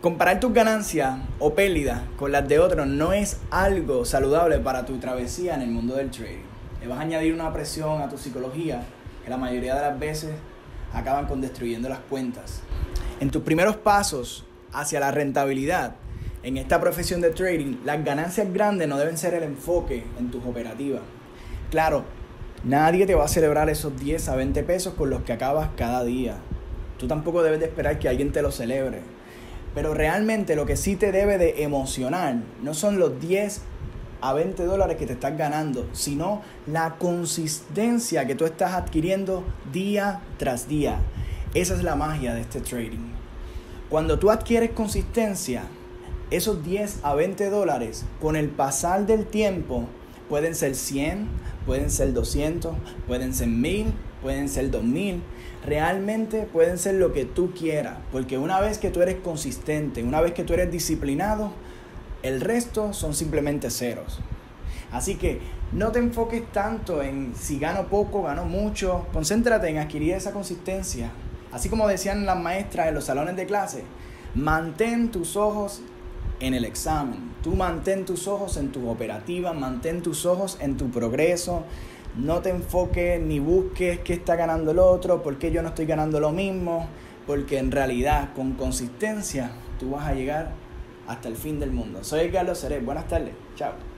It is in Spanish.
Comparar tus ganancias o pérdidas con las de otros no es algo saludable para tu travesía en el mundo del trading. Le vas a añadir una presión a tu psicología que la mayoría de las veces acaban con destruyendo las cuentas. En tus primeros pasos hacia la rentabilidad en esta profesión de trading, las ganancias grandes no deben ser el enfoque en tus operativas. Claro, nadie te va a celebrar esos 10 a 20 pesos con los que acabas cada día. Tú tampoco debes de esperar que alguien te lo celebre pero realmente lo que sí te debe de emocionar no son los 10 a 20 dólares que te estás ganando, sino la consistencia que tú estás adquiriendo día tras día. Esa es la magia de este trading. Cuando tú adquieres consistencia, esos 10 a 20 dólares con el pasar del tiempo pueden ser 100, pueden ser 200, pueden ser 1000, pueden ser 2000 realmente pueden ser lo que tú quieras, porque una vez que tú eres consistente, una vez que tú eres disciplinado, el resto son simplemente ceros. Así que no te enfoques tanto en si gano poco, gano mucho, concéntrate en adquirir esa consistencia. Así como decían las maestras en los salones de clase, mantén tus ojos en el examen, tú mantén tus ojos en tu operativa, mantén tus ojos en tu progreso, no te enfoques ni busques qué está ganando el otro, por qué yo no estoy ganando lo mismo, porque en realidad con consistencia tú vas a llegar hasta el fin del mundo. Soy Carlos Seré, buenas tardes, chao.